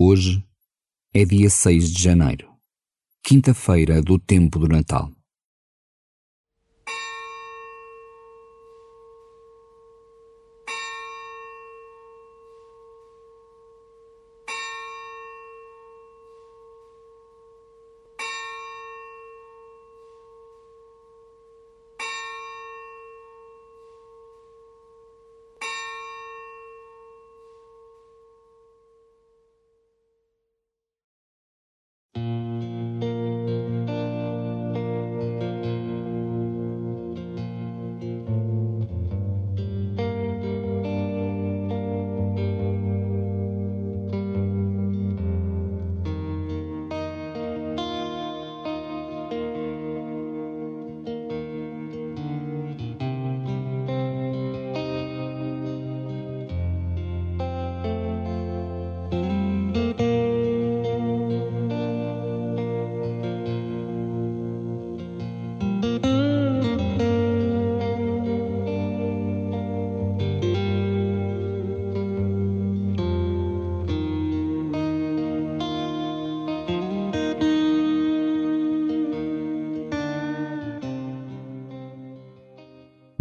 Hoje é dia 6 de janeiro, quinta-feira do tempo do Natal.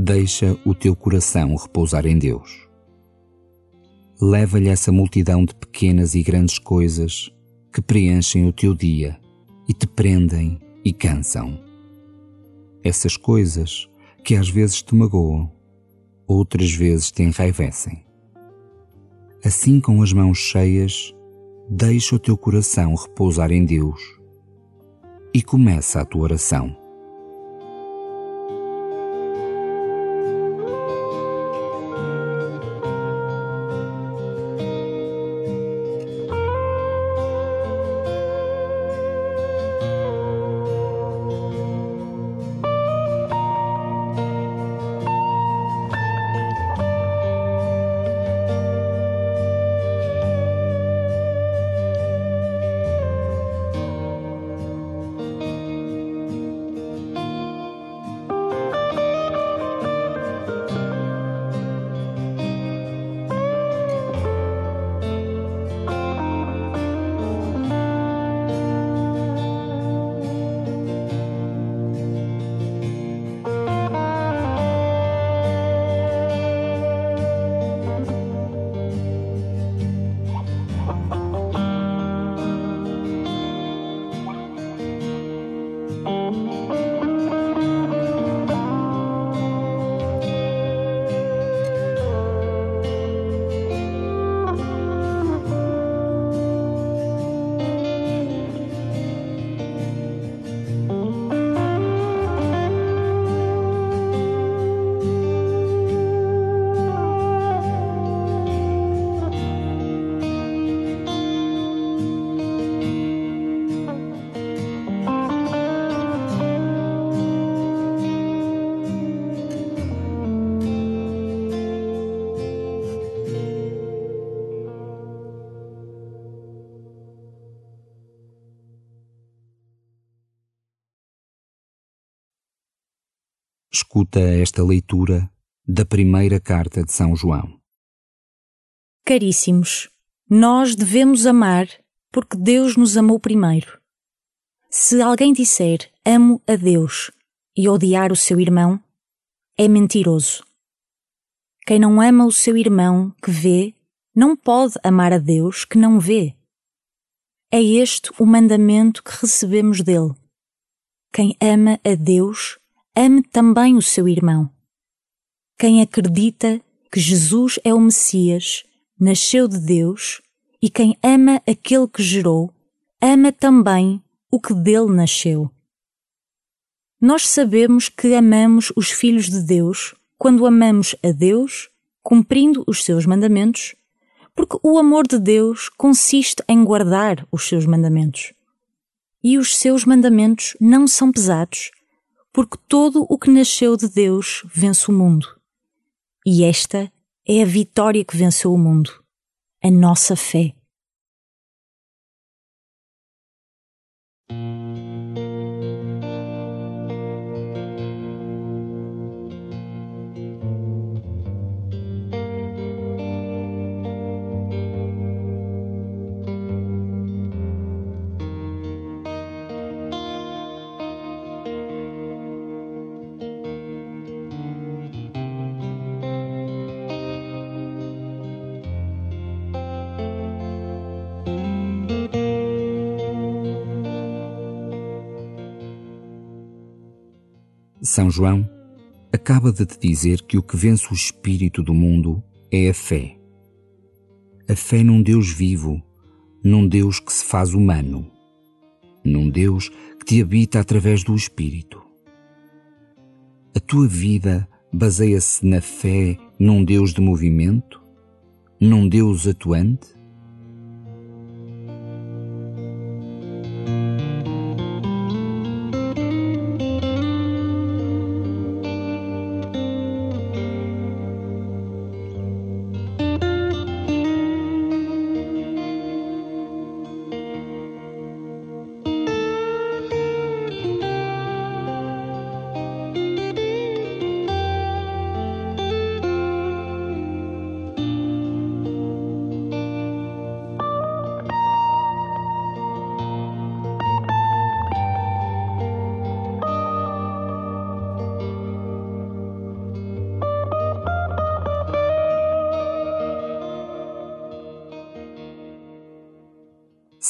Deixa o teu coração repousar em Deus. Leva-lhe essa multidão de pequenas e grandes coisas que preenchem o teu dia e te prendem e cansam. Essas coisas que às vezes te magoam, outras vezes te enraivecem. Assim, com as mãos cheias, deixa o teu coração repousar em Deus e começa a tua oração. Escuta esta leitura da primeira carta de São João. Caríssimos, nós devemos amar porque Deus nos amou primeiro. Se alguém disser amo a Deus e odiar o seu irmão, é mentiroso. Quem não ama o seu irmão que vê, não pode amar a Deus que não vê. É este o mandamento que recebemos dele. Quem ama a Deus ame também o seu irmão. Quem acredita que Jesus é o Messias, nasceu de Deus, e quem ama aquele que gerou, ama também o que dele nasceu. Nós sabemos que amamos os filhos de Deus quando amamos a Deus, cumprindo os seus mandamentos, porque o amor de Deus consiste em guardar os seus mandamentos. E os seus mandamentos não são pesados, porque todo o que nasceu de Deus vence o mundo. E esta é a vitória que venceu o mundo, a nossa fé. São João acaba de te dizer que o que vence o espírito do mundo é a fé. A fé num Deus vivo, num Deus que se faz humano, num Deus que te habita através do Espírito. A tua vida baseia-se na fé num Deus de movimento, num Deus atuante?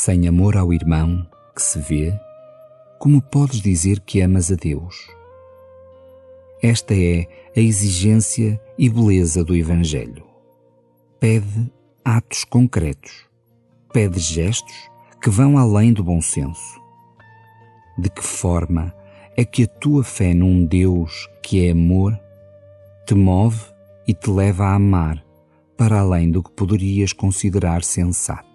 Sem amor ao irmão que se vê, como podes dizer que amas a Deus? Esta é a exigência e beleza do Evangelho. Pede atos concretos, pede gestos que vão além do bom senso. De que forma é que a tua fé num Deus que é amor te move e te leva a amar para além do que poderias considerar sensato?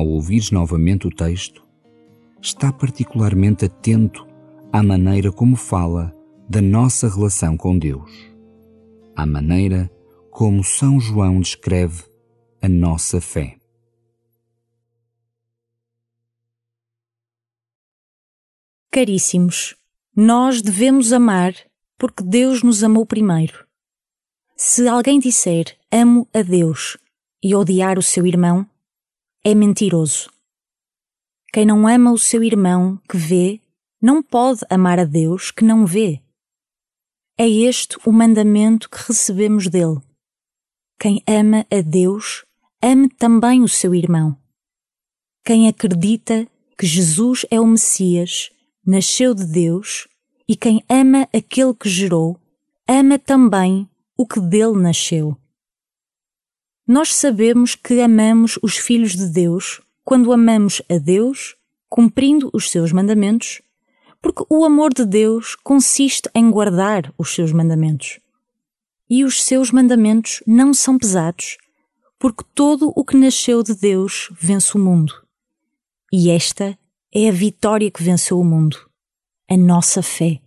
Ao ouvires novamente o texto, está particularmente atento à maneira como fala da nossa relação com Deus, à maneira como São João descreve a nossa fé. Caríssimos, nós devemos amar porque Deus nos amou primeiro. Se alguém disser amo a Deus e odiar o seu irmão, é mentiroso. Quem não ama o seu irmão que vê, não pode amar a Deus que não vê. É este o mandamento que recebemos dele. Quem ama a Deus, ame também o seu irmão. Quem acredita que Jesus é o Messias, nasceu de Deus, e quem ama aquele que gerou, ama também o que dele nasceu. Nós sabemos que amamos os filhos de Deus quando amamos a Deus, cumprindo os seus mandamentos, porque o amor de Deus consiste em guardar os seus mandamentos. E os seus mandamentos não são pesados, porque todo o que nasceu de Deus vence o mundo. E esta é a vitória que venceu o mundo, a nossa fé.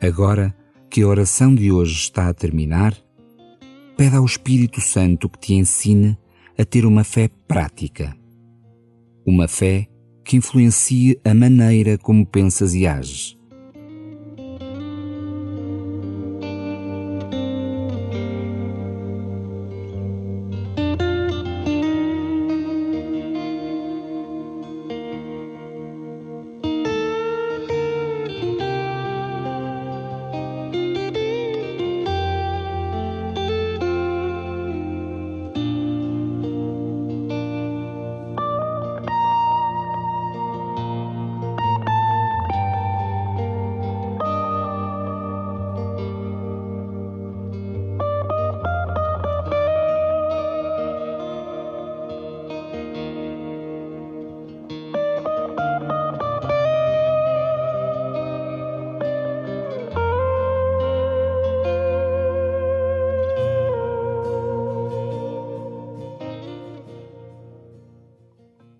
Agora que a oração de hoje está a terminar, pede ao Espírito Santo que te ensine a ter uma fé prática. Uma fé que influencie a maneira como pensas e ages.